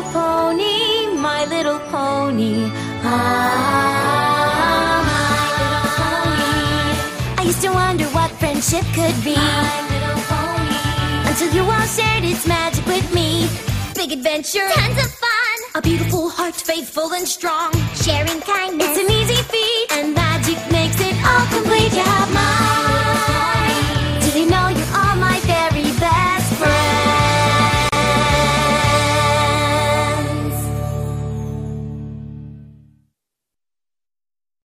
little pony, my little pony. Ah, my little pony. I used to wonder what friendship could be. My little pony. Until you all shared its magic with me. Big adventure, Tons of fun. a beautiful heart, faithful and strong. Share